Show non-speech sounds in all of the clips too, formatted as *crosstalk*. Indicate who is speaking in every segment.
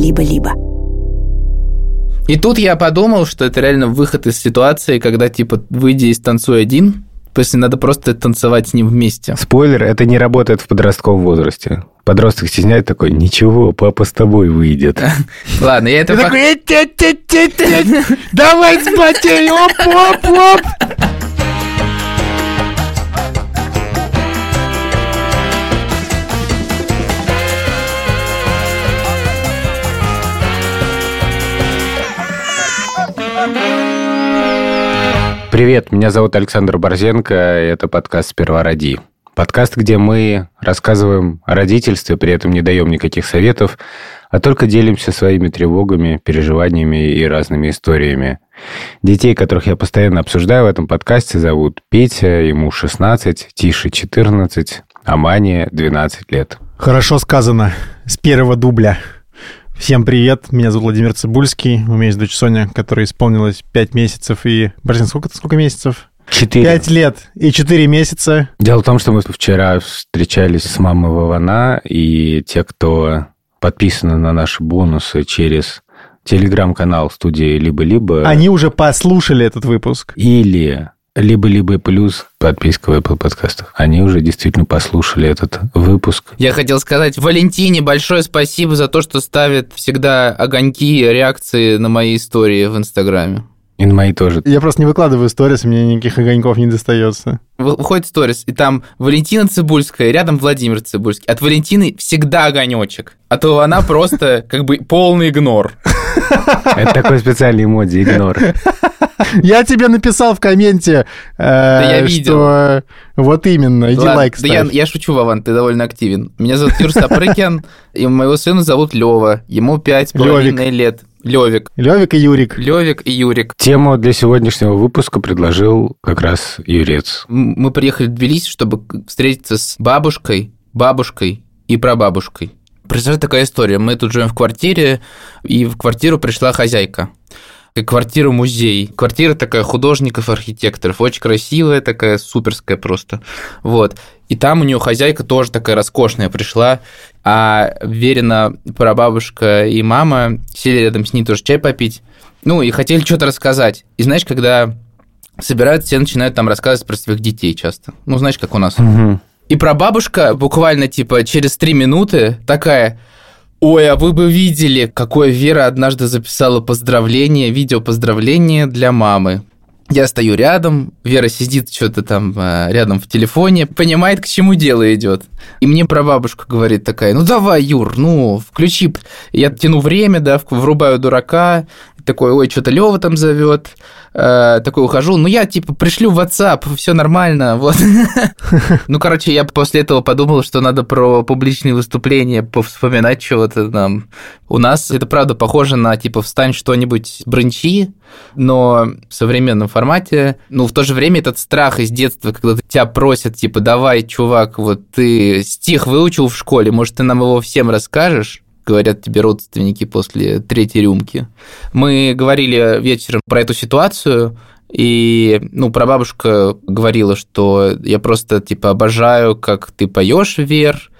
Speaker 1: либо-либо.
Speaker 2: И тут я подумал, что это реально выход из ситуации, когда, типа, выйди из танцуй один, если надо просто танцевать с ним вместе.
Speaker 3: Спойлер, это не работает в подростковом возрасте. Подросток стесняет такой, ничего, папа с тобой выйдет. *laughs*
Speaker 2: Ладно, я это...
Speaker 4: Давай спотей, оп-оп-оп!
Speaker 3: Привет, меня зовут Александр Борзенко, и это подкаст «Сперва роди». Подкаст, где мы рассказываем о родительстве, при этом не даем никаких советов, а только делимся своими тревогами, переживаниями и разными историями. Детей, которых я постоянно обсуждаю в этом подкасте, зовут Петя, ему 16, Тише 14, а Мане 12 лет.
Speaker 4: Хорошо сказано. С первого дубля. Всем привет, меня зовут Владимир Цибульский, у меня есть дочь Соня, которой исполнилось 5 месяцев и... Борзин, сколько, сколько месяцев?
Speaker 3: Четыре.
Speaker 4: Пять лет и четыре месяца.
Speaker 3: Дело в том, что мы вчера встречались с мамой Вована, и те, кто подписаны на наши бонусы через телеграм-канал студии «Либо-либо».
Speaker 4: Они уже послушали этот выпуск.
Speaker 3: Или либо-либо плюс подписка в Apple подкастах. Они уже действительно послушали этот выпуск.
Speaker 2: Я хотел сказать Валентине большое спасибо за то, что ставит всегда огоньки, реакции на мои истории в Инстаграме.
Speaker 3: И на мои тоже.
Speaker 4: Я просто не выкладываю сторис, мне никаких огоньков не достается.
Speaker 2: Выходит сторис, и там Валентина Цибульская, рядом Владимир Цибульский. От Валентины всегда огонечек. А то она просто *laughs* как бы полный игнор.
Speaker 3: Это такой специальный эмодзи, игнор.
Speaker 4: Я тебе написал в комменте, э,
Speaker 2: я видел.
Speaker 4: что вот именно, иди
Speaker 2: Ладно,
Speaker 4: лайк
Speaker 2: да я,
Speaker 4: ставь.
Speaker 2: я шучу, Вован, ты довольно активен. Меня зовут Юр Сапрыкин, *laughs* и моего сына зовут Лева. Ему пять половиной лет. Левик.
Speaker 4: Левик и Юрик.
Speaker 2: Левик и Юрик.
Speaker 3: Тему для сегодняшнего выпуска предложил как раз Юрец.
Speaker 2: Мы приехали в Тбилиси, чтобы встретиться с бабушкой, бабушкой и прабабушкой. Произошла такая история. Мы тут живем в квартире, и в квартиру пришла хозяйка. Квартира-музей. Квартира такая художников, архитекторов. Очень красивая, такая суперская просто. Вот. И там у нее хозяйка тоже такая роскошная пришла. А Верина прабабушка и мама сели рядом с ней тоже чай попить. Ну, и хотели что-то рассказать. И знаешь, когда собираются, все начинают там рассказывать про своих детей часто. Ну, знаешь, как у нас. И прабабушка буквально типа через три минуты такая, ой, а вы бы видели, какое Вера однажды записала поздравление, видео поздравление для мамы. Я стою рядом, Вера сидит что-то там э, рядом в телефоне, понимает, к чему дело идет. И мне прабабушка говорит такая, ну давай, Юр, ну включи. Я тяну время, да, врубаю дурака, такой, ой, что-то Лева там зовет, Э, такой ухожу, ну я типа пришлю в WhatsApp, все нормально, *laughs* вот. Ну, короче, я после этого подумал, что надо про публичные выступления повспоминать чего-то там. У нас это, правда, похоже на, типа, встань что-нибудь бренчи, но в современном формате. Ну, в то же время этот страх из детства, когда тебя просят, типа, давай, чувак, вот ты стих выучил в школе, может, ты нам его всем расскажешь? говорят тебе родственники после третьей рюмки. Мы говорили вечером про эту ситуацию, и, ну, прабабушка говорила, что я просто, типа, обожаю, как ты поешь, Вер,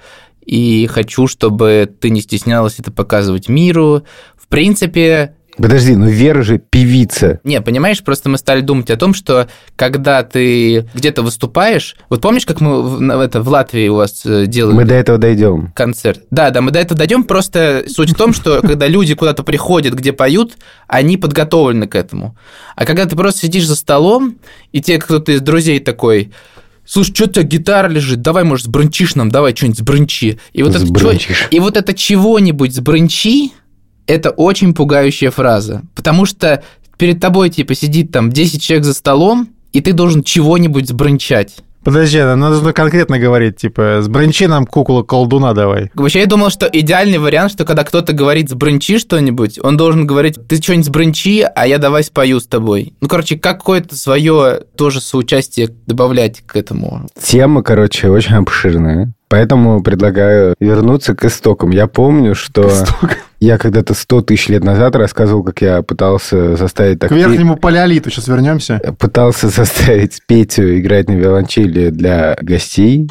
Speaker 2: и хочу, чтобы ты не стеснялась это показывать миру. В принципе,
Speaker 3: Подожди, ну Вера же певица.
Speaker 2: не, понимаешь, просто мы стали думать о том, что когда ты где-то выступаешь, вот помнишь, как мы в, это, в Латвии у вас э, делали
Speaker 3: Мы до этого дойдем.
Speaker 2: концерт? Да, да, мы до этого дойдем. Просто суть в том, что *laughs* когда люди куда-то приходят, где поют, они подготовлены к этому. А когда ты просто сидишь за столом, и тебе кто-то из друзей такой, слушай, что у тебя гитара лежит, давай, может, сбрынчишь нам, давай что-нибудь сбрынчи. И вот, это, чё-
Speaker 3: Сбрынчишь.
Speaker 2: и вот это чего-нибудь сбрынчи, это очень пугающая фраза. Потому что перед тобой, типа, сидит там 10 человек за столом, и ты должен чего-нибудь сбрынчать.
Speaker 4: Подожди, нам нужно конкретно говорить, типа, сбранчи нам куколу колдуна давай.
Speaker 2: Вообще, я думал, что идеальный вариант, что когда кто-то говорит «сбрынчи что-нибудь», он должен говорить «ты что-нибудь сбрынчи, а я давай спою с тобой». Ну, короче, какое-то свое тоже соучастие добавлять к этому.
Speaker 3: Тема, короче, очень обширная. Поэтому предлагаю вернуться к истокам. Я помню, что я когда-то 100 тысяч лет назад рассказывал, как я пытался заставить так...
Speaker 4: К верхнему палеолиту сейчас вернемся.
Speaker 3: пытался заставить Петю играть на виолончели для гостей.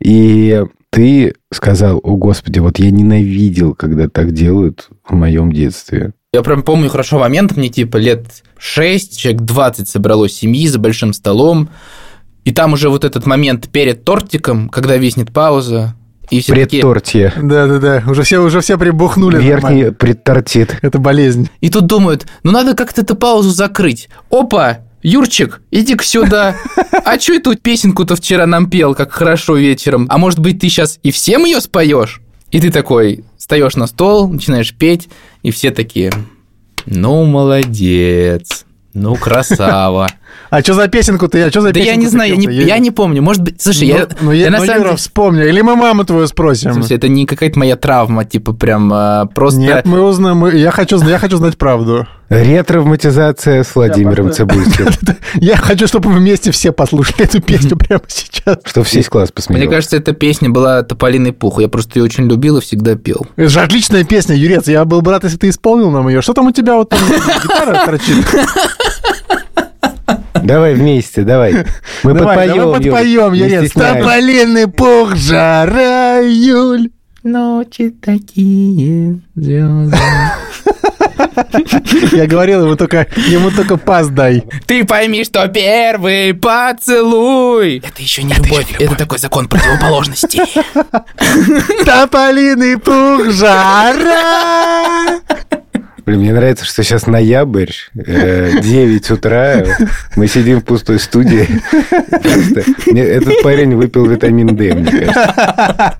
Speaker 3: И ты сказал, о господи, вот я ненавидел, когда так делают в моем детстве.
Speaker 2: Я прям помню хорошо момент, мне типа лет 6, человек 20 собралось семьи за большим столом, и там уже вот этот момент перед тортиком, когда виснет пауза, и все такие...
Speaker 3: Предтортье.
Speaker 4: Да-да-да, уже все, уже все прибухнули.
Speaker 3: Верхний
Speaker 4: нормально.
Speaker 3: предтортит.
Speaker 4: Это болезнь.
Speaker 2: И тут думают, ну надо как-то эту паузу закрыть. Опа, Юрчик, иди-ка сюда. А что это песенку-то вчера нам пел, как хорошо вечером? А может быть, ты сейчас и всем ее споешь? И ты такой встаешь на стол, начинаешь петь, и все такие, ну, молодец, ну, красава.
Speaker 4: А что за песенку ты? А что за
Speaker 2: Да
Speaker 4: песенку
Speaker 2: я не знаю, я не, я не помню. Может быть, слушай,
Speaker 4: ну,
Speaker 2: я,
Speaker 4: ну, я,
Speaker 2: я на
Speaker 4: ну,
Speaker 2: самом
Speaker 4: Юра, вспомни. Или мы маму твою спросим.
Speaker 2: смысле, это не какая-то моя травма, типа прям а, просто...
Speaker 4: Нет, мы узнаем. мы- Я хочу, я хочу знать правду.
Speaker 3: Ретравматизация с Владимиром Цибульским. *laughs*
Speaker 4: Я хочу, чтобы мы вместе все послушали эту песню прямо сейчас.
Speaker 3: Что весь класс
Speaker 2: Мне
Speaker 3: посмеялся.
Speaker 2: кажется, эта песня была «Тополиный пух». Я просто ее очень любил и всегда пел.
Speaker 4: Это же отличная песня, Юрец. Я был бы рад, если ты исполнил нам ее. Что там у тебя вот там гитара торчит?
Speaker 3: Давай вместе, давай. Мы
Speaker 4: Давай,
Speaker 3: подпоем,
Speaker 4: давай подпоем, Юрец. Тополиный пух, жара, июль.
Speaker 2: Ночи такие звезды.
Speaker 4: Я говорил ему только, ему только пас дай.
Speaker 2: Ты пойми, что первый поцелуй. Это еще не любовь, это такой закон противоположностей.
Speaker 4: Тополиный пух, жара.
Speaker 3: Блин, мне нравится, что сейчас ноябрь, э, *laughs* 9 утра, мы сидим в пустой студии. Этот парень выпил витамин D, мне кажется.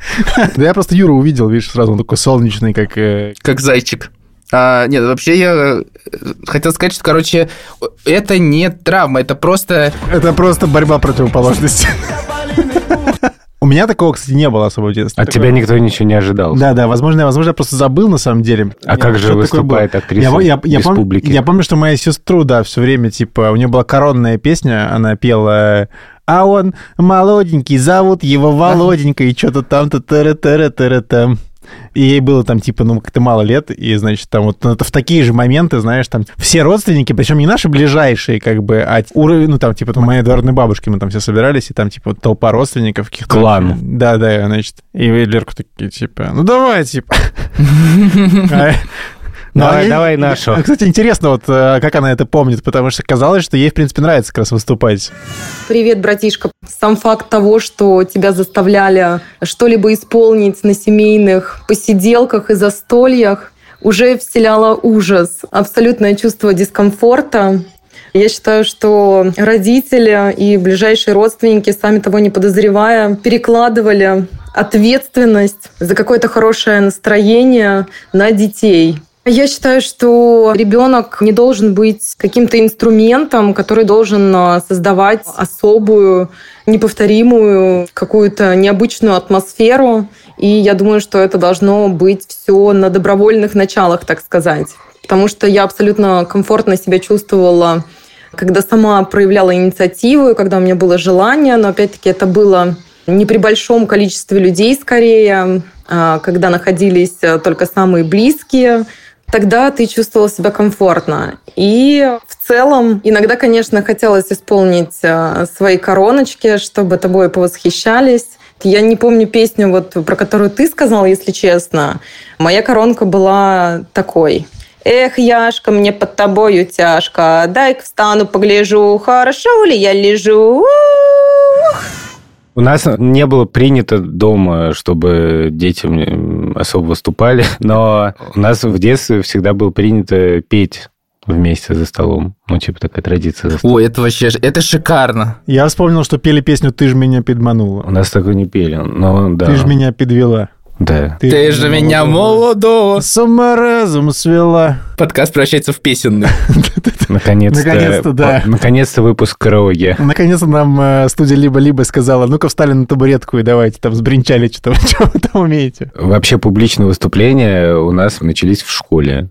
Speaker 4: Да я просто Юру увидел, видишь, сразу он такой солнечный, как... э,
Speaker 2: Как зайчик. А, нет, вообще я э, хотел сказать, что, короче, это не травма, это просто...
Speaker 4: Это просто борьба противоположностей. У меня такого, кстати, не было особо в детстве.
Speaker 3: От тебя никто ничего не ожидал.
Speaker 4: Да, да, возможно, я, возможно, я просто забыл на самом деле.
Speaker 3: А как же
Speaker 4: такое
Speaker 3: выступает актриса
Speaker 4: я, я, я
Speaker 3: без
Speaker 4: пом-? Я помню, что моя сестру, да, все время, типа, у нее была коронная песня, она пела «А он молоденький, зовут его Володенька», и что-то там-то тара тара тара там И ей было там, типа, ну, как-то мало лет, и, значит, там вот ну, это в такие же моменты, знаешь, там все родственники, причем не наши ближайшие, как бы, а уровень, ну, там, типа, там, моей двоюродной бабушки, мы там все собирались, и там, типа, толпа родственников каких-то.
Speaker 3: Клан.
Speaker 4: Да, да, значит, и Лерку такие, типа, ну, давай, типа. *laughs* Ну,
Speaker 3: Давай,
Speaker 4: а я-
Speaker 3: давай нашу. *laughs*
Speaker 4: Кстати, интересно, вот э, как она это помнит, потому что казалось, что ей, в принципе, нравится как раз выступать.
Speaker 1: Привет, братишка. Сам факт того, что тебя заставляли что-либо исполнить на семейных посиделках и застольях, уже вселяло ужас, абсолютное чувство дискомфорта. Я считаю, что родители и ближайшие родственники, сами того не подозревая, перекладывали ответственность за какое-то хорошее настроение на детей. Я считаю, что ребенок не должен быть каким-то инструментом, который должен а, создавать особую, неповторимую, какую-то необычную атмосферу. И я думаю, что это должно быть все на добровольных началах, так сказать. Потому что я абсолютно комфортно себя чувствовала, когда сама проявляла инициативу, когда у меня было желание, но опять-таки это было не при большом количестве людей скорее, а когда находились а, только самые близкие, тогда ты чувствовал себя комфортно. И в целом иногда, конечно, хотелось исполнить а, свои короночки, чтобы тобой повосхищались. Я не помню песню, вот, про которую ты сказал, если честно. Моя коронка была такой. Эх, Яшка, мне под тобою тяжко. Дай-ка встану, погляжу, хорошо ли я лежу. Ух.
Speaker 3: У нас не было принято дома, чтобы детям особо выступали, *laughs* но у нас в детстве всегда было принято петь вместе за столом. Ну, типа такая традиция за столом.
Speaker 2: Ой, это вообще... Это шикарно.
Speaker 4: Я вспомнил, что пели песню «Ты ж меня
Speaker 3: У
Speaker 4: подманула».
Speaker 3: нас такое не пели, но да.
Speaker 4: Ты ж меня подвела.
Speaker 3: Да.
Speaker 2: Ты же меня молодого.
Speaker 4: С ума разум свела.
Speaker 2: Подкаст превращается в песенный. *laughs*
Speaker 3: Наконец-то.
Speaker 4: Наконец-то, да.
Speaker 3: Наконец-то выпуск караоке.
Speaker 4: Наконец-то нам э, студия «Либо-либо» сказала, ну-ка встали на табуретку и давайте там сбринчали, что *laughs* вы там умеете.
Speaker 3: Вообще публичные выступления у нас начались в школе.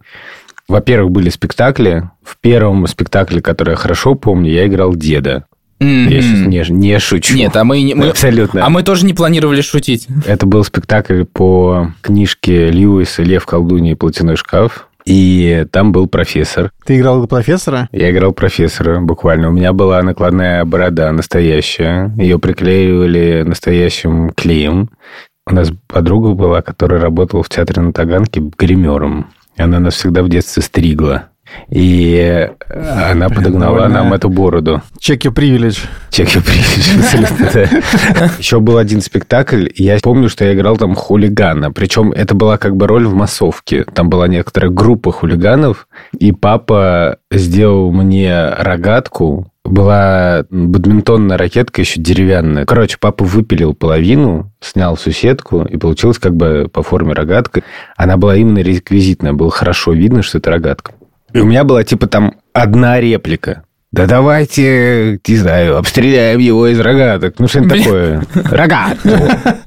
Speaker 3: Во-первых, были спектакли. В первом спектакле, который я хорошо помню, я играл деда. Я сейчас не, не шучу.
Speaker 2: Нет, а мы, не- мы-
Speaker 3: Абсолютно.
Speaker 2: а мы тоже не планировали шутить.
Speaker 3: Это был спектакль по книжке Льюиса «Лев, колдунья и платяной шкаф». И там был профессор.
Speaker 4: Ты играл профессора?
Speaker 3: Я играл профессора буквально. У меня была накладная борода настоящая. Ее приклеивали настоящим клеем. У нас подруга была, которая работала в театре на Таганке гримером. И она нас всегда в детстве стригла. И она подогнала нам эту бороду.
Speaker 4: Чеки привилегь.
Speaker 3: Чеки Еще был один спектакль, я помню, что я играл там хулигана. Причем это была как бы роль в массовке. Там была некоторая группа хулиганов, и папа сделал мне рогатку. Была бадминтонная ракетка еще деревянная. Короче, папа выпилил половину, снял суседку, и получилось как бы по форме рогатка. Она была именно реквизитная. Было хорошо видно, что это рогатка. И у меня была типа там одна реплика. Да давайте, не знаю, обстреляем его из рогаток. Ну, что-нибудь
Speaker 2: Блин.
Speaker 3: такое. Рогатку.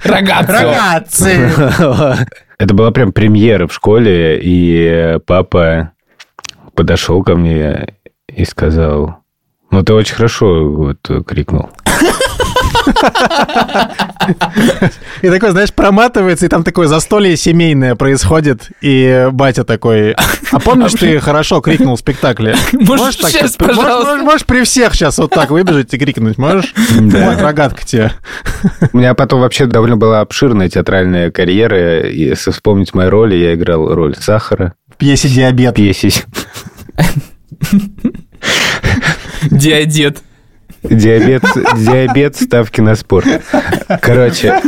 Speaker 3: *laughs*
Speaker 2: Рогатцо. *laughs*
Speaker 3: Это была прям премьера в школе, и папа подошел ко мне и сказал, ну, ты очень хорошо вот крикнул. *laughs*
Speaker 4: И такой, знаешь, проматывается, и там такое застолье семейное происходит, и батя такой, а помнишь, ты хорошо крикнул в спектакле? *laughs*
Speaker 2: Можешь сейчас, пожалуйста?
Speaker 4: можешь- при всех сейчас вот так выбежать и крикнуть, можешь?
Speaker 3: Да.
Speaker 4: Рогатка тебе.
Speaker 3: У меня потом вообще довольно была обширная театральная карьера. И Если вспомнить мои роли, я играл роль Сахара
Speaker 4: В пьесе
Speaker 3: в
Speaker 4: «Диабет».
Speaker 3: пьесе *laughs*
Speaker 2: Диадет.
Speaker 3: Диабет, диабет, ставки на спорт. Короче.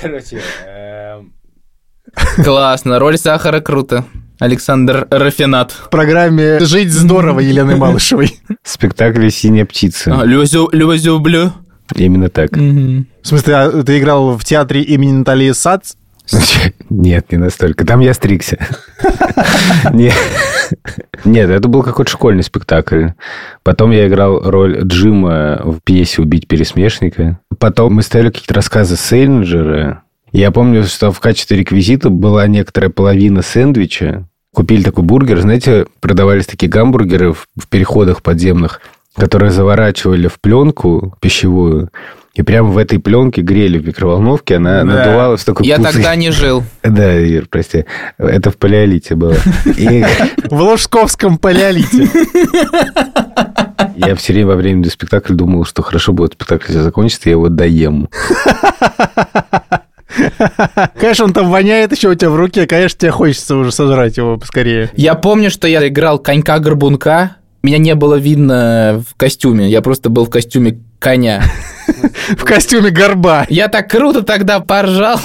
Speaker 3: Короче, эм,
Speaker 2: Классно. Роль сахара круто. Александр Рафинат.
Speaker 4: В программе «Жить здорово» Елены *laughs* Малышевой.
Speaker 3: спектакль «Синяя птица».
Speaker 2: А, Люзю, люблю.
Speaker 3: Именно так.
Speaker 4: В смысле, а ты играл в театре имени Натальи Сац?
Speaker 3: Нет, не настолько. Там я стригся. *laughs* Не- Нет, это был какой-то школьный спектакль. Потом я играл роль Джима в пьесе «Убить пересмешника». Потом мы ставили какие-то рассказы Сейнджера. Я помню, что в качестве реквизита была некоторая половина сэндвича. Купили такой бургер. Знаете, продавались такие гамбургеры в переходах подземных, которые заворачивали в пленку пищевую. И прямо в этой пленке грели в микроволновке. Она
Speaker 4: Да.
Speaker 3: надувалась в такой
Speaker 2: Я
Speaker 3: пузырь.
Speaker 2: тогда не жил. *laughs*
Speaker 3: Да, Ир, прости. Это в палеолите было.
Speaker 4: В Лужсковском палеолите.
Speaker 3: я все время во время спектакля думал, что хорошо будет спектакль закончится, я его доем.
Speaker 4: Конечно, он там воняет еще у тебя в руке, конечно, тебе хочется уже сожрать его поскорее.
Speaker 2: Я помню, что я играл конька-горбунка. Меня не было видно в костюме. Я просто был в костюме коня.
Speaker 4: В костюме горба.
Speaker 2: Я так круто тогда поржал,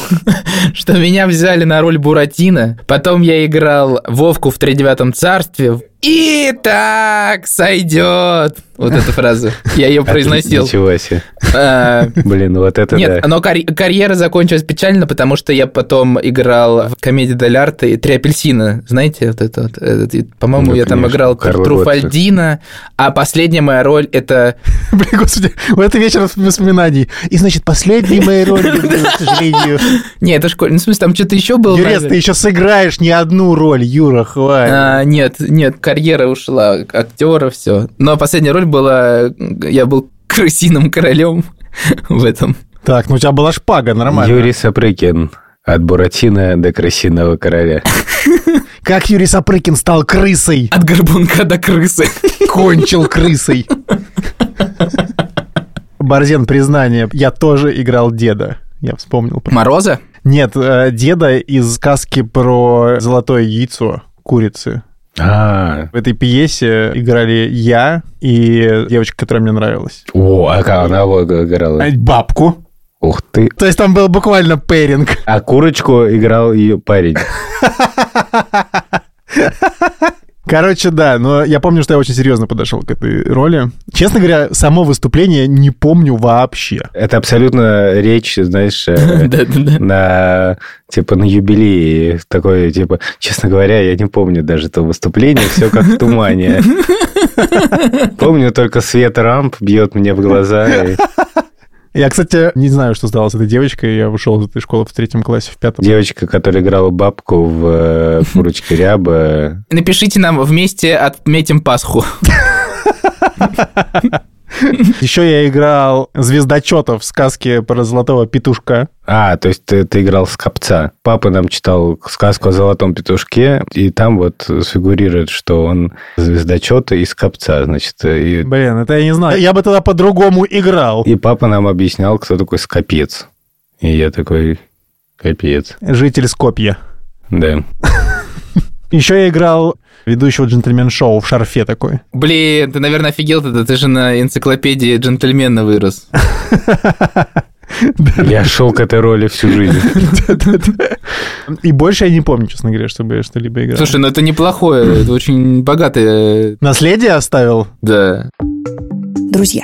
Speaker 2: что меня взяли на роль Буратино. Потом я играл Вовку в тридевятом царстве. И так сойдет. Вот эта фраза. Я ее произносил.
Speaker 3: Ничего себе.
Speaker 2: А,
Speaker 3: Блин, вот это
Speaker 2: Нет,
Speaker 3: да.
Speaker 2: но карь- карьера закончилась печально, потому что я потом играл в комедии Дель Арте «Три апельсина». Знаете, вот это вот? и, По-моему,
Speaker 3: Ну,
Speaker 2: я там играл
Speaker 3: Карла
Speaker 2: Труфальдина, а последняя моя роль – это... *laughs*
Speaker 4: Блин, господи, в это вечер воспоминаний. И, значит, последней *laughs* моей роли, к сожалению.
Speaker 2: Не, это школьный. Ну, в смысле, там что-то еще было.
Speaker 4: Юрец, ты еще сыграешь не одну роль, Юра, хватит.
Speaker 2: А, нет, нет, карьера ушла, актера, все. Но последняя роль была, я был крысиным королем *laughs* в этом.
Speaker 4: Так, ну у тебя была шпага, нормально.
Speaker 3: Юрий Сапрыкин. От Буратино до Крысиного короля. *laughs*
Speaker 4: Как Юрий Сапрыкин стал крысой?
Speaker 2: От горбунка до крысы.
Speaker 4: Кончил крысой. Борзен, признание, я тоже играл деда. Я вспомнил. про-
Speaker 2: Мороза?
Speaker 4: Нет, э, деда из сказки про золотое яйцо курицы.
Speaker 3: А,
Speaker 4: В этой пьесе играли я и девочка, которая мне нравилась.
Speaker 3: о, а как она играла?
Speaker 4: А, Бабку.
Speaker 3: Ух ты.
Speaker 4: То есть там был буквально пэринг.
Speaker 3: А курочку играл ее парень. *laughs*
Speaker 4: Короче, да, но я помню, что я очень серьезно подошел к этой роли. Честно говоря, само выступление не помню вообще.
Speaker 3: Это абсолютно речь, знаешь, э, *laughs* на типа на юбилее такое типа честно говоря я не помню даже то выступление все как в тумане *laughs* помню только свет рамп бьет мне в глаза
Speaker 4: Я, кстати, не знаю, что стало с этой девочкой. Я ушел из этой школы в третьем классе, в пятом.
Speaker 3: девочка которая играла бабку в э, курочке ряба
Speaker 2: Напишите нам вместе отметим Пасху. *laughs* *laughs*
Speaker 4: Еще я играл звездочета в сказке про золотого петушка.
Speaker 3: А, то есть ты, ты играл с копца. Папа нам читал сказку о золотом петушке, и там вот фигурирует, что он звездочета из копца, значит. И,
Speaker 4: Блин, это я не знаю. Я бы тогда по-другому играл.
Speaker 3: и папа нам объяснял, кто такой скопец. И я такой, капец.
Speaker 4: Житель Скопья.
Speaker 3: Да. *laughs*
Speaker 4: Еще я играл ведущего джентльмен-шоу в шарфе такой.
Speaker 2: Блин, ты, наверное, офигел тогда, ты же на энциклопедии джентльмена вырос. *laughs*
Speaker 3: Я шел к этой роли всю жизнь. *laughs*
Speaker 4: И больше я не помню, честно говоря, чтобы я что-либо играл.
Speaker 2: Слушай, ну это неплохое, это очень богатое,
Speaker 4: Наследие оставил?
Speaker 2: да.
Speaker 5: Друзья,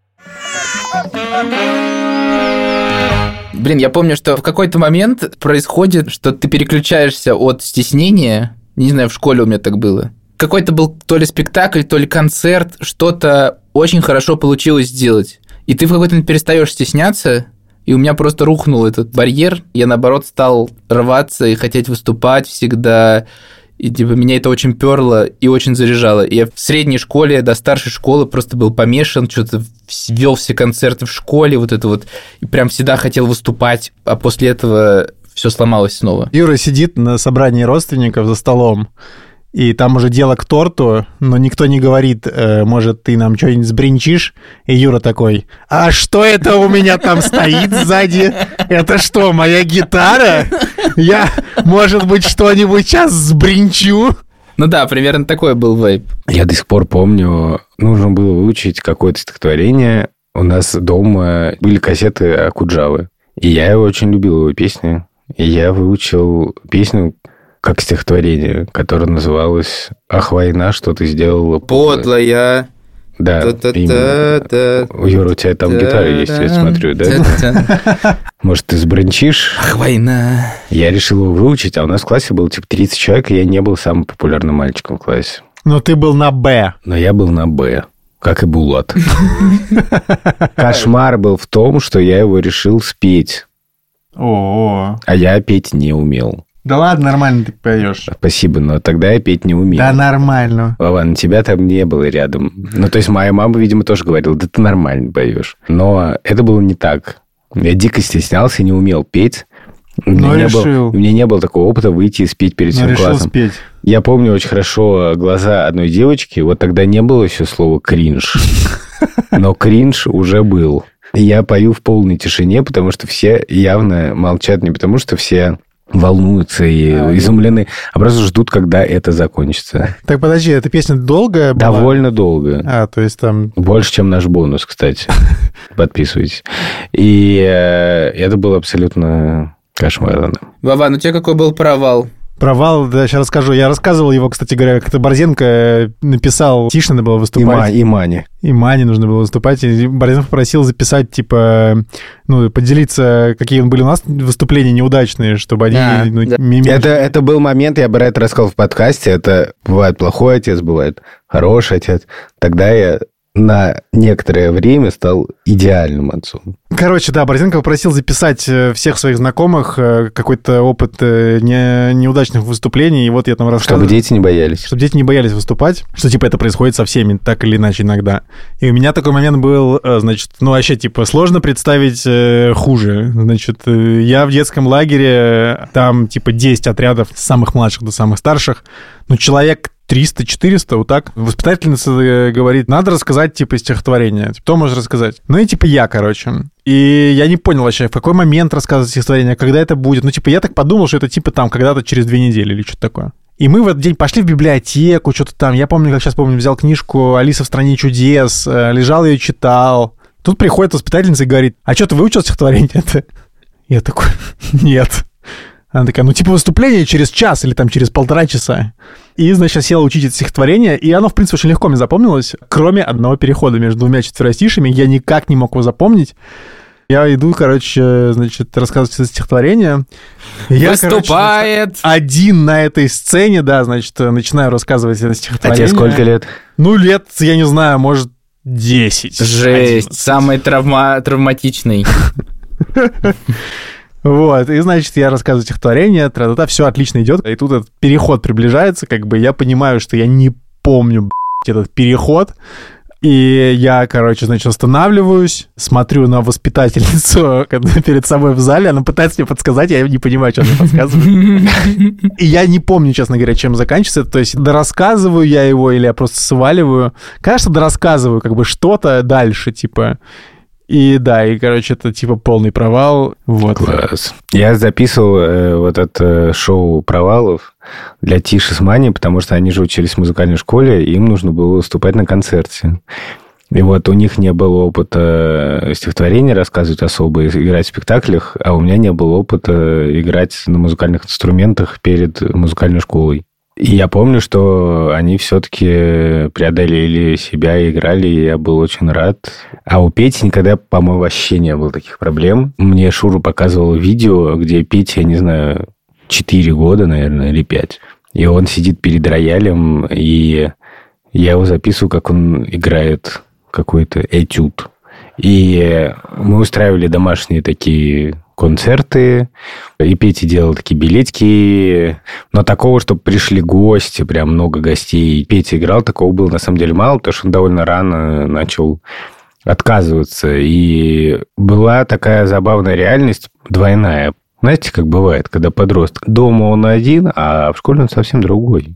Speaker 2: Блин, я помню, что в какой-то момент происходит, что ты переключаешься от стеснения, не знаю, в школе у меня так было. Какой-то был то ли спектакль, то ли концерт, что-то очень хорошо получилось сделать. И ты в какой-то момент перестаешь стесняться, и у меня просто рухнул этот барьер. Я, наоборот, стал рваться и хотеть выступать всегда. И типа меня это очень перло и очень заряжало. Я в средней школе до старшей школы просто был помешан, что-то вел все концерты в школе, вот это вот, и прям всегда хотел выступать, а после этого все сломалось снова.
Speaker 4: Юра сидит на собрании родственников за столом, и там уже дело к торту, но никто не говорит, э, может, ты нам что-нибудь сбринчишь? И Юра такой, а что это у меня там стоит сзади? Это что, моя гитара? Я, может быть, что-нибудь сейчас сбринчу?
Speaker 2: Ну да, примерно такой был вайп.
Speaker 3: Я до сих пор помню, нужно было выучить какое-то стихотворение. У нас дома были кассеты Акуджавы. И я очень любил его песни. И я выучил песню как стихотворение, которое называлось «Ах, война, что ты сделала
Speaker 2: Подлая.
Speaker 3: Да, именно. Юра, у тебя там гитара есть, я смотрю, да? *laughs* Может, ты сбринчишь?
Speaker 2: Ах, война.
Speaker 3: Я решил его выучить, а у нас в классе было типа 30 человек, и я не был самым популярным мальчиком в классе.
Speaker 4: Но ты был на «Б».
Speaker 3: Но я был на «Б», как и Булат. *laughs* Кошмар был в том, что я его решил спеть,
Speaker 4: О,
Speaker 3: а я петь не умел.
Speaker 4: Да ладно, нормально ты поешь.
Speaker 3: Спасибо, но тогда я петь не умел.
Speaker 4: Да нормально.
Speaker 3: Вова, на тебя там не было рядом. Ну, то есть моя мама, видимо, тоже говорила, да ты нормально поешь. Но это было не так. Я дико стеснялся не умел петь. У меня,
Speaker 4: Но
Speaker 3: не
Speaker 4: решил.
Speaker 3: было, у меня не было такого опыта выйти и спеть перед
Speaker 4: Но
Speaker 3: всем
Speaker 4: решил
Speaker 3: классом.
Speaker 4: спеть.
Speaker 3: Я помню очень хорошо глаза одной девочки. Вот тогда не было еще слова кринж. Но кринж уже был. Я пою в полной тишине, потому что все явно молчат не потому, что все волнуются и изумлены, а просто ждут, когда это закончится.
Speaker 4: Так, подожди, эта песня долгая была?
Speaker 3: Довольно долго.
Speaker 4: А, то есть там...
Speaker 3: Больше, чем наш бонус, кстати. *laughs* Подписывайтесь. И э, это было абсолютно кошмарно.
Speaker 2: Вован, у тебя какой был провал?
Speaker 4: Провал, да, сейчас расскажу. Я рассказывал его, кстати говоря, как-то Борзенко э, написал, Тише надо было выступать.
Speaker 3: И Мани.
Speaker 4: И Мане нужно было выступать. И Борзенко попросил записать, типа, ну, поделиться, какие были у нас выступления неудачные, чтобы они...
Speaker 2: Да,
Speaker 4: ну,
Speaker 2: да.
Speaker 4: мимо-
Speaker 3: Это, это был момент, я про это рассказал в подкасте, это бывает плохой отец, бывает хороший отец. Тогда я на некоторое время стал идеальным отцом.
Speaker 4: Короче, да, Борзенко попросил записать э, всех своих знакомых э, какой-то опыт э, не- неудачных выступлений. И вот я там рассказывал.
Speaker 3: Чтобы дети не боялись.
Speaker 4: чтобы дети не боялись выступать, что, типа, это происходит со всеми, так или иначе иногда. И у меня такой момент был, значит, ну, вообще, типа, сложно представить хуже. Значит, я в детском лагере, там, типа, 10 отрядов с самых младших до самых старших, ну, человек 300-400, вот так. Воспитательница э, говорит, надо рассказать, типа, стихотворение. Типа, Кто может рассказать? Ну, и, типа, я, короче. И я не понял вообще, в какой момент рассказывать стихотворение, когда это будет. Ну, типа, я так подумал, что это, типа, там, когда-то через две недели или что-то такое. И мы в этот день пошли в библиотеку, что-то там. Я помню, как сейчас помню, взял книжку «Алиса в стране чудес», э, лежал ее читал. Тут приходит воспитательница и говорит, а что, ты выучил стихотворение это? Я такой, *laughs* нет. Она такая, ну типа выступление через час или там через полтора часа. И, значит, сел учить это стихотворение, и оно, в принципе, очень легко мне запомнилось, кроме одного перехода между двумя четверостишами. Я никак не мог его запомнить. Я иду, короче, значит, рассказывать это стихотворение. Я,
Speaker 2: Выступает.
Speaker 4: короче, один на этой сцене, да, значит, начинаю рассказывать это
Speaker 3: А
Speaker 4: стихотворение.
Speaker 3: тебе сколько лет?
Speaker 4: Ну, лет, я не знаю, может, 10.
Speaker 2: Жесть.
Speaker 4: 11.
Speaker 2: Самый травма... травматичный. *laughs*
Speaker 4: Вот, и, значит, я рассказываю стихотворение, тра все отлично идет, и тут этот переход приближается, как бы я понимаю, что я не помню, этот переход, и я, короче, значит, останавливаюсь, смотрю на воспитательницу *laughs* перед собой в зале, она пытается мне подсказать, я не понимаю, что она подсказывает. И я не помню, честно говоря, чем заканчивается. То есть дорассказываю я его или я просто сваливаю. Конечно, дорассказываю как бы что-то дальше, типа. И да, и, короче, это типа полный провал. Вот.
Speaker 3: Класс. Я записывал э, вот это шоу провалов для Тиши с Мани, потому что они же учились в музыкальной школе, и им нужно было выступать на концерте. И вот у них не было опыта стихотворения рассказывать особо, играть в спектаклях, а у меня не было опыта играть на музыкальных инструментах перед музыкальной школой. И я помню, что они все-таки преодолели себя играли, и я был очень рад. А у Пети никогда, по-моему, вообще не было таких проблем. Мне Шуру показывал видео, где Петя, я не знаю, 4 года, наверное, или 5. И он сидит перед роялем, и я его записываю, как он играет какой-то этюд. И мы устраивали домашние такие концерты, и Петя делал такие билетики, но такого, чтобы пришли гости, прям много гостей. Петя играл, такого было на самом деле мало, потому что он довольно рано начал отказываться. И была такая забавная реальность двойная. Знаете, как бывает, когда подросток дома он один, а в школе он совсем другой.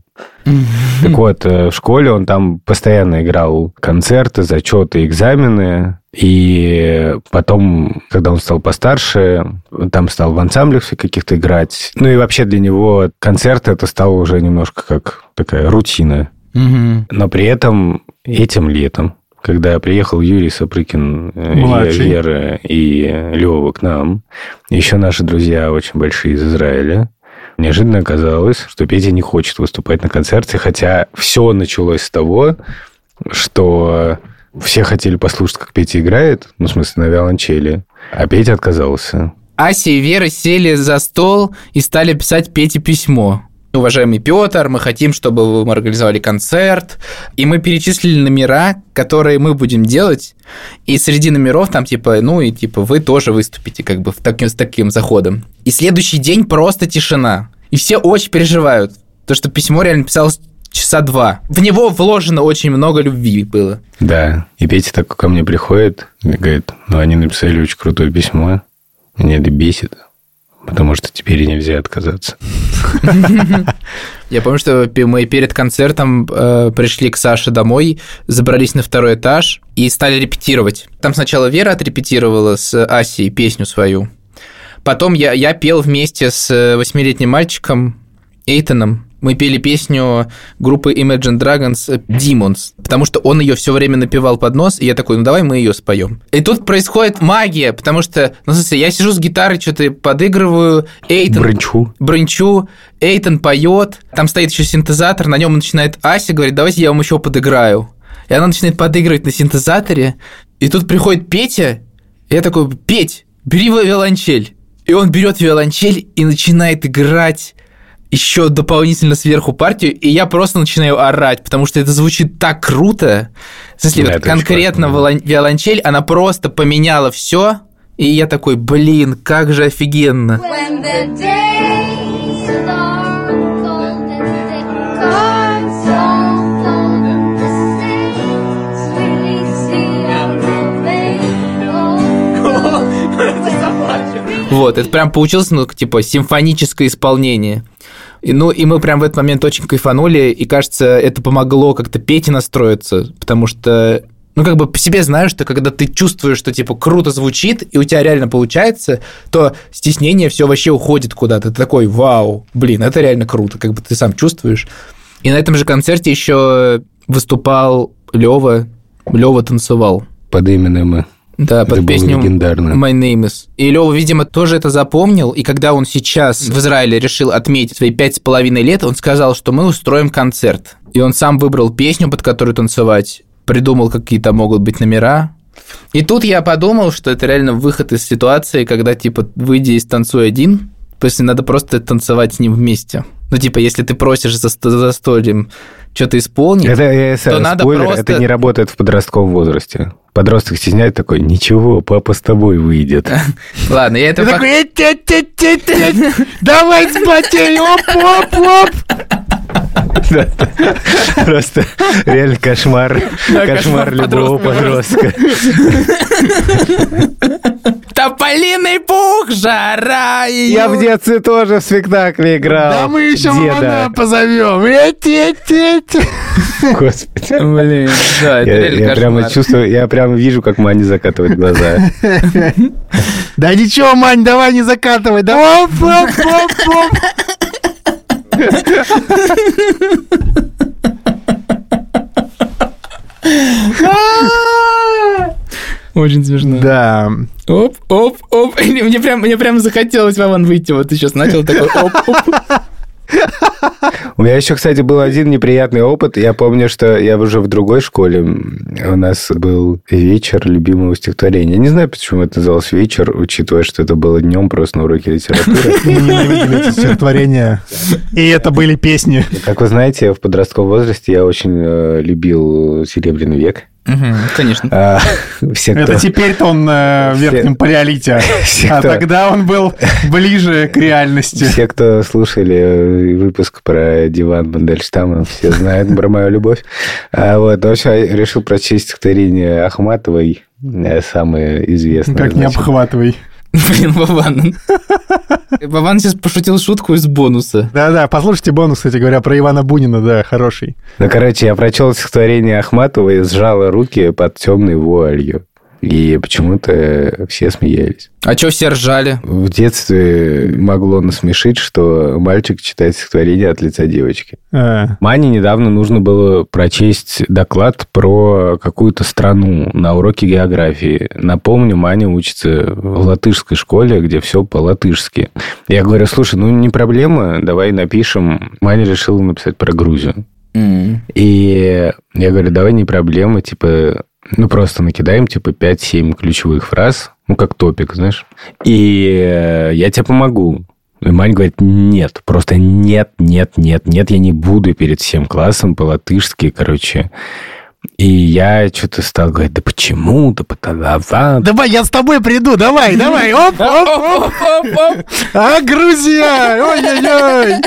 Speaker 3: Так вот, э, в школе он там постоянно играл концерты, зачеты, экзамены. И потом, когда он стал постарше, там стал в ансамблях каких-то играть. Ну и вообще для него концерт это стало уже немножко как такая рутина.
Speaker 2: Мгм.
Speaker 3: Но при этом этим летом, когда приехал Юрий Сапрыкин, э,
Speaker 4: Младший.
Speaker 3: Вера и Лева к нам, еще наши друзья очень большие из Израиля, неожиданно оказалось, что Петя не хочет выступать на концерте, хотя все началось с того, что все хотели послушать, как Петя играет, ну, в смысле, на виолончели, а Петя отказался.
Speaker 2: Ася и Вера сели за стол и стали писать Пете письмо. Уважаемый Петр, мы хотим, чтобы вы организовали концерт. И мы перечислили номера, которые мы будем делать. И среди номеров там типа, ну и типа вы тоже выступите как бы в таким, с таким заходом. И следующий день просто тишина. И все очень переживают. То, что письмо реально писалось часа два. В него вложено очень много любви было.
Speaker 3: Да, и Петя так ко мне приходит и говорит, ну, они написали очень крутое письмо, меня это бесит, потому что теперь и нельзя отказаться.
Speaker 2: Я помню, что мы перед концертом э, пришли к Саше домой, забрались на второй этаж и стали репетировать. Там сначала Вера отрепетировала с Асей песню свою. Потом я, я пел вместе с э, восьмилетним мальчиком Эйтоном. Мы пели песню группы Imagine Dragons э, Demons, потому что он ее все время напевал под нос, и я такой, ну давай мы ее споем. И тут происходит магия, потому что, ну, смысле, я сижу с гитарой, что-то подыгрываю, Эйтон
Speaker 3: Брынчу.
Speaker 2: брынчу, Эйтон поет, там стоит еще синтезатор, на нем начинает Ася, говорит, давайте я вам еще подыграю. И она начинает подыгрывать на синтезаторе, и тут приходит Петя, и я такой, Петь, бери виолончель. И он берет виолончель и начинает играть еще дополнительно сверху партию, и я просто начинаю орать, потому что это звучит так круто. В смысле,
Speaker 3: Да,
Speaker 2: вот конкретно
Speaker 3: классно,
Speaker 2: виолон- виолончель, она просто поменяла все, и я такой, блин, как же офигенно. *laughs* Вот, это прям получилось, ну, типа, симфоническое исполнение. И, ну, и мы прям в этот момент очень кайфанули, и, кажется, это помогло как-то Пете настроиться, потому что, ну, как бы по себе знаю, что когда ты чувствуешь, что, типа, круто звучит, и у тебя реально получается, то стеснение все вообще уходит куда-то. Ты такой, вау, блин, это реально круто, как бы ты сам чувствуешь. И на этом же концерте еще выступал Лева, Лева танцевал.
Speaker 3: Под именем
Speaker 2: Да,
Speaker 3: Это
Speaker 2: под
Speaker 3: было
Speaker 2: песню
Speaker 3: легендарно.
Speaker 2: My Name Is. И Лёва, видимо, тоже это запомнил, и когда он сейчас в Израиле решил отметить свои пять с половиной лет, он сказал, что мы устроим концерт. И он сам выбрал песню, под которую танцевать, придумал, какие там могут быть номера. И тут я подумал, что это реально выход из ситуации, когда, типа, выйди из «Танцуй один», после надо просто танцевать с ним вместе. Ну, типа, если ты просишь за, за застольем что-то исполнить,
Speaker 3: Это, э,
Speaker 2: то
Speaker 3: э,
Speaker 2: надо
Speaker 3: спойлер,
Speaker 2: просто-
Speaker 3: это не работает в подростковом возрасте. Подросток стесняет такой, ничего, папа с тобой выйдет. *laughs*
Speaker 2: ладно, я это...
Speaker 4: Ты
Speaker 2: пок-
Speaker 4: такой, «Эть, эть, эть, эть, эть, давай с батей, оп, оп, оп.
Speaker 3: Просто реально кошмар. Кошмар любого
Speaker 2: подростка. Тополиный пух, жара
Speaker 3: Я в детстве тоже в спектакле играл.
Speaker 4: Да мы еще мамана позовем. Эть.
Speaker 3: Господи.
Speaker 2: Блин, да, это
Speaker 3: Я,
Speaker 2: реально
Speaker 3: я прямо чувствую, я прямо вижу, как Маня закатывает глаза. *laughs*
Speaker 4: Да ничего, Мань, давай не закатывай. Да. *laughs*
Speaker 2: Очень смешно.
Speaker 4: Да.
Speaker 2: Оп, оп, оп. *laughs* Мне прям, мне прям захотелось, Вован, выйти. Вот ты сейчас начал такой оп, оп.
Speaker 3: У меня еще, кстати, был один неприятный опыт. Я помню, что я уже в другой школе. У нас был вечер любимого стихотворения. Не знаю, почему это называлось вечер, учитывая, что это было днем просто на уроке литературы. *laughs*
Speaker 4: Мы ненавидели эти стихотворения. И это были песни.
Speaker 3: Как вы знаете, в подростковом возрасте я очень э, любил «Серебряный век».
Speaker 2: Конечно.
Speaker 3: А, все, кто...
Speaker 4: Это теперь-то он э, в
Speaker 3: Все-
Speaker 4: верхнем палеолите. *laughs*
Speaker 3: все,
Speaker 4: А
Speaker 3: кто-
Speaker 4: тогда он был ближе к реальности.
Speaker 3: Все, кто слушали э, выпуск про диван Мандельштама, все знают про мою любовь. А вот, в общем, решил прочесть стихотворение Ахматовой, э, самое известное.
Speaker 4: Как не
Speaker 3: значит.
Speaker 4: обхватывай.
Speaker 2: Блин, Вован. Вован сейчас пошутил шутку из бонуса.
Speaker 4: Да-да, послушайте бонус, кстати говоря, про Ивана Бунина, да, хороший.
Speaker 3: Ну, короче, я прочел стихотворение Ахматовой и сжала руки под темной вуалью. И почему-то все смеялись.
Speaker 2: А что все ржали?
Speaker 3: В детстве могло насмешить, что мальчик читает стихотворение от лица девочки.
Speaker 4: А,
Speaker 3: Мане недавно нужно было прочесть доклад про какую-то страну на уроке географии. Напомню, Маня учится в латышской школе, где все по-латышски. Я говорю, слушай, ну не проблема, давай напишем. Маня решила написать про Грузию.
Speaker 2: М.
Speaker 3: И я говорю, давай не проблема, типа, ну просто накидаем, типа, 5-7 ключевых фраз, ну как топик, знаешь. И э, я тебе помогу. И Мань говорит, нет, просто нет, нет, нет, нет, я не буду перед всем классом по-латышски, короче. И я что-то стал говорить, да почему, да потому
Speaker 4: Давай, я с тобой приду, давай, давай, оп, *laughs* оп, оп.
Speaker 2: Оп-оп-оп.
Speaker 4: А, Грузия, ой-ой-ой.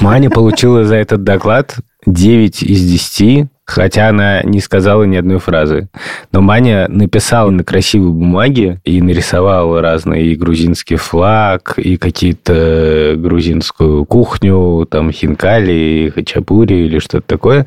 Speaker 3: Маня получила за этот доклад 9 из 10, хотя она не сказала ни одной фразы. Но Маня написала на красивой бумаге и нарисовала разные и грузинский флаг, и какие-то грузинскую кухню, там хинкали, хачапури или что-то такое.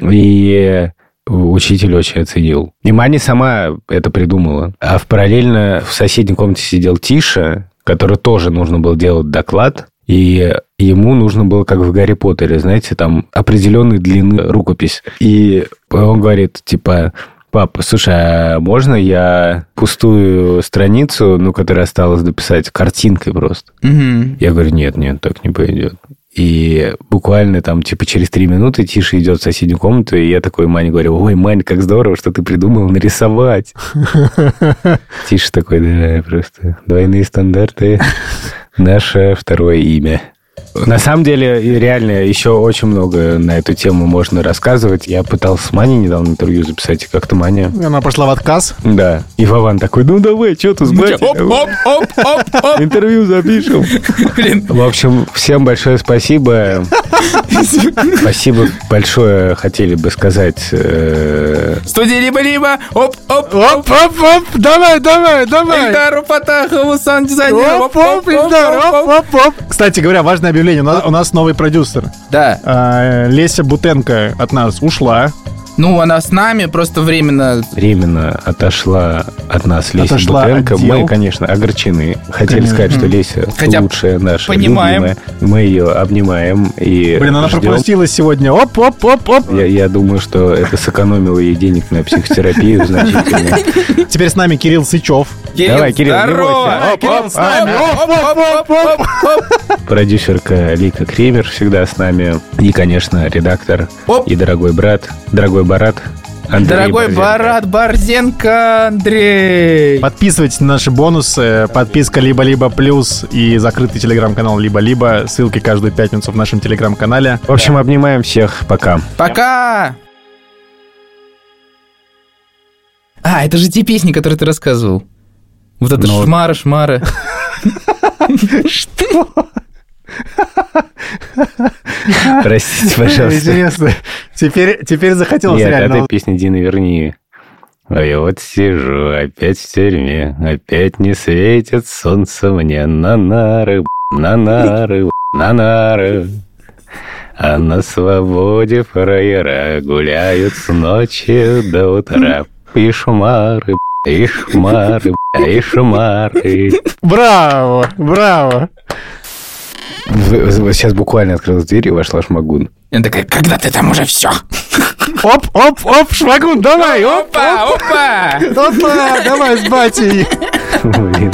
Speaker 3: И учитель очень оценил. И Маня сама это придумала. А в параллельно в соседней комнате сидел Тиша, который тоже нужно было делать доклад, и ему нужно было, как в Гарри Поттере, знаете, там определенной длины рукопись. И он говорит, типа, пап, слушай, а можно я пустую страницу, ну, которая осталась дописать, картинкой просто?
Speaker 2: Мгм.
Speaker 3: Я говорю, нет, нет, так не пойдет. И буквально там, типа, через три минуты Тиша идет в соседнюю комнату, и я такой Мане говорю, ой, Мань, как здорово, что ты придумал нарисовать. *laughs* Тиша такой, да, просто двойные стандарты. Наше второе имя. На самом деле, реально, еще очень много на эту тему можно рассказывать. Я пытался с Маней недавно интервью записать, и как-то Маня...
Speaker 4: Она пошла в отказ.
Speaker 3: Да. И Вован такой, ну давай, что ты с батей?
Speaker 2: Оп, оп, оп, оп, оп.
Speaker 3: Интервью запишем. *laughs*
Speaker 2: Блин,
Speaker 3: В общем, всем большое спасибо. *laughs* Спасибо большое, хотели бы сказать. э,
Speaker 2: студия либо-либо. Оп, оп,
Speaker 4: Оп, оп, оп, давай, давай, давай.
Speaker 2: Эльдару Фатахову, саунд-дизайнеру.
Speaker 4: Оп, оп, оп, оп, оп. Кстати говоря, важное объявление. У нас, у нас новый продюсер.
Speaker 2: Да.
Speaker 4: А, Леся Бутенко от нас ушла.
Speaker 2: Ну, она с нами просто временно...
Speaker 3: Временно отошла от нас Леся
Speaker 4: Отошла
Speaker 3: Бутенко.
Speaker 4: от дел.
Speaker 3: Мы, конечно, огорчены. Хотели
Speaker 4: Конечно.
Speaker 3: сказать, что Леся
Speaker 2: Хотя
Speaker 3: лучшая наша,
Speaker 2: понимаем.
Speaker 3: любимая. Мы ее обнимаем и
Speaker 4: Блин, она
Speaker 3: ждем.
Speaker 4: пропустилась сегодня. Оп-оп-оп-оп.
Speaker 3: Я, я думаю, что это сэкономило ей денег на психотерапию значительно. *laughs*
Speaker 4: Теперь с нами Кирилл Сычев.
Speaker 3: Давай, Кирилл,
Speaker 2: здорово!
Speaker 4: Оп, Кирилл с нами.
Speaker 2: Оп, оп, оп, оп, оп.
Speaker 3: Продюсерка Лика Кремер всегда с нами. И, конечно, редактор
Speaker 2: Оп.
Speaker 3: и дорогой брат, дорогой Барат Андрей
Speaker 2: Дорогой
Speaker 3: Борзенко.
Speaker 2: Барат Борзенко Андрей.
Speaker 4: Подписывайтесь на наши бонусы. Подписка либо-либо плюс и закрытый телеграм-канал либо-либо. Ссылки каждую пятницу в нашем телеграм-канале.
Speaker 3: В общем, обнимаем всех. Пока.
Speaker 2: Пока! А, это же те песни, которые ты рассказывал. Вот это
Speaker 3: Ну,
Speaker 2: шмара, шмара. *laughs* *laughs* *laughs*
Speaker 3: Простите, пожалуйста.
Speaker 4: Интересно. Теперь, теперь захотелось
Speaker 3: Нет,
Speaker 4: реально.
Speaker 3: это песня Дины Верни. Ой, вот сижу опять в тюрьме, опять не светит солнце мне на нары, на нары, на нары. А на свободе фраера гуляют с ночи до утра. И шмары, б***ь, и шмары, б***ь, и шмары.
Speaker 4: Браво, браво.
Speaker 3: Сейчас буквально открылась дверь и вошла Шмагун.
Speaker 2: И она такая, когда ты там уже все?
Speaker 4: Оп, оп, оп, шмагун, давай, оп,
Speaker 2: Опа, опа!
Speaker 4: опа, давай с батей.
Speaker 3: Блин.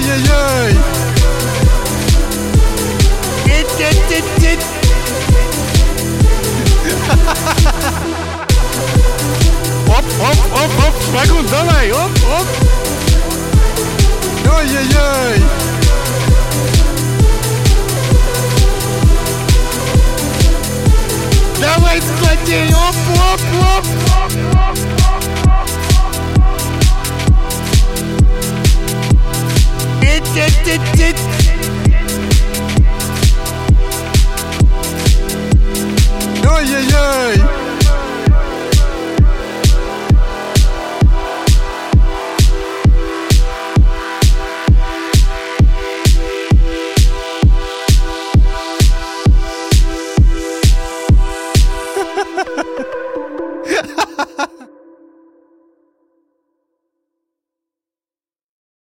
Speaker 4: Ой-ой-ой. Оп, оп, оп, оп, шмагун, давай, оп, оп. Ой-ой-ой. Давай схвати, оп, оп, оп. did, did, yeah. Oi.